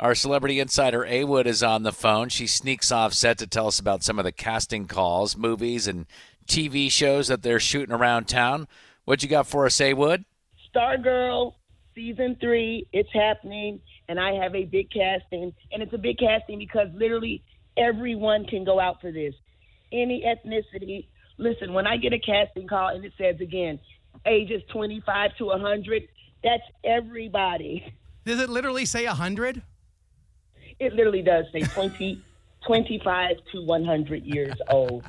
Our celebrity insider A Wood is on the phone. She sneaks off set to tell us about some of the casting calls, movies, and TV shows that they're shooting around town. What you got for us, A Wood? Stargirl season three, it's happening, and I have a big casting, and it's a big casting because literally everyone can go out for this, any ethnicity. Listen, when I get a casting call and it says again, ages 25 to 100, that's everybody. Does it literally say 100? It literally does say 20, 25 to 100 years old.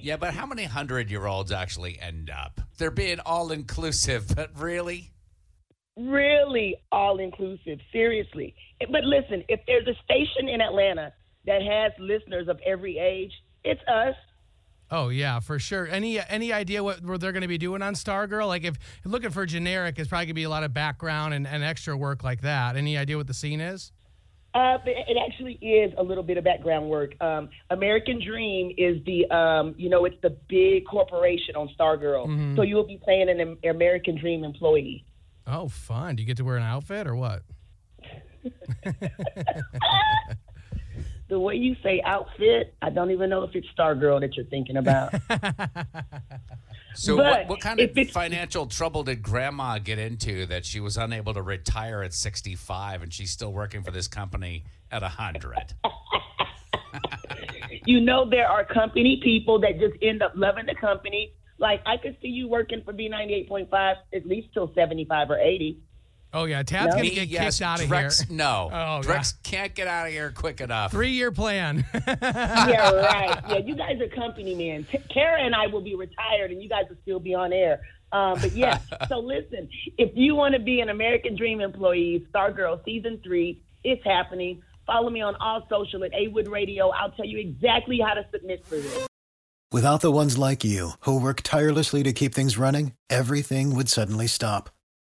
Yeah, but how many hundred year olds actually end up? They're being all inclusive, but really? Really all inclusive, seriously. But listen, if there's a station in Atlanta that has listeners of every age, it's us. Oh yeah, for sure. Any any idea what, what they're going to be doing on Stargirl? Like if looking for generic, it's probably going to be a lot of background and, and extra work like that. Any idea what the scene is? Uh, it actually is a little bit of background work. Um, American Dream is the, um, you know, it's the big corporation on Stargirl. Mhm. So you will be playing an American Dream employee. Oh, fun. Do you get to wear an outfit or what? The way you say outfit, I don't even know if it's Stargirl that you're thinking about. So, what, what kind of financial trouble did grandma get into that she was unable to retire at 65 and she's still working for this company at 100? you know, there are company people that just end up loving the company. Like, I could see you working for B98.5 at least till 75 or 80. Oh yeah, Tad's No? gonna get yes, kicked out of Drex, here. No. Oh, Drex can't get out of here quick enough. Three year plan. yeah, right. Yeah, you guys are company men. T- Kara and I will be retired, and you guys will still be on air. Um, but yeah, so listen, if you want to be an American Dream employee, Stargirl season three, it's happening. Follow me on all social at A Wood Radio. I'll tell you exactly how to submit for this. Without the ones like you, who work tirelessly to keep things running, everything would suddenly stop.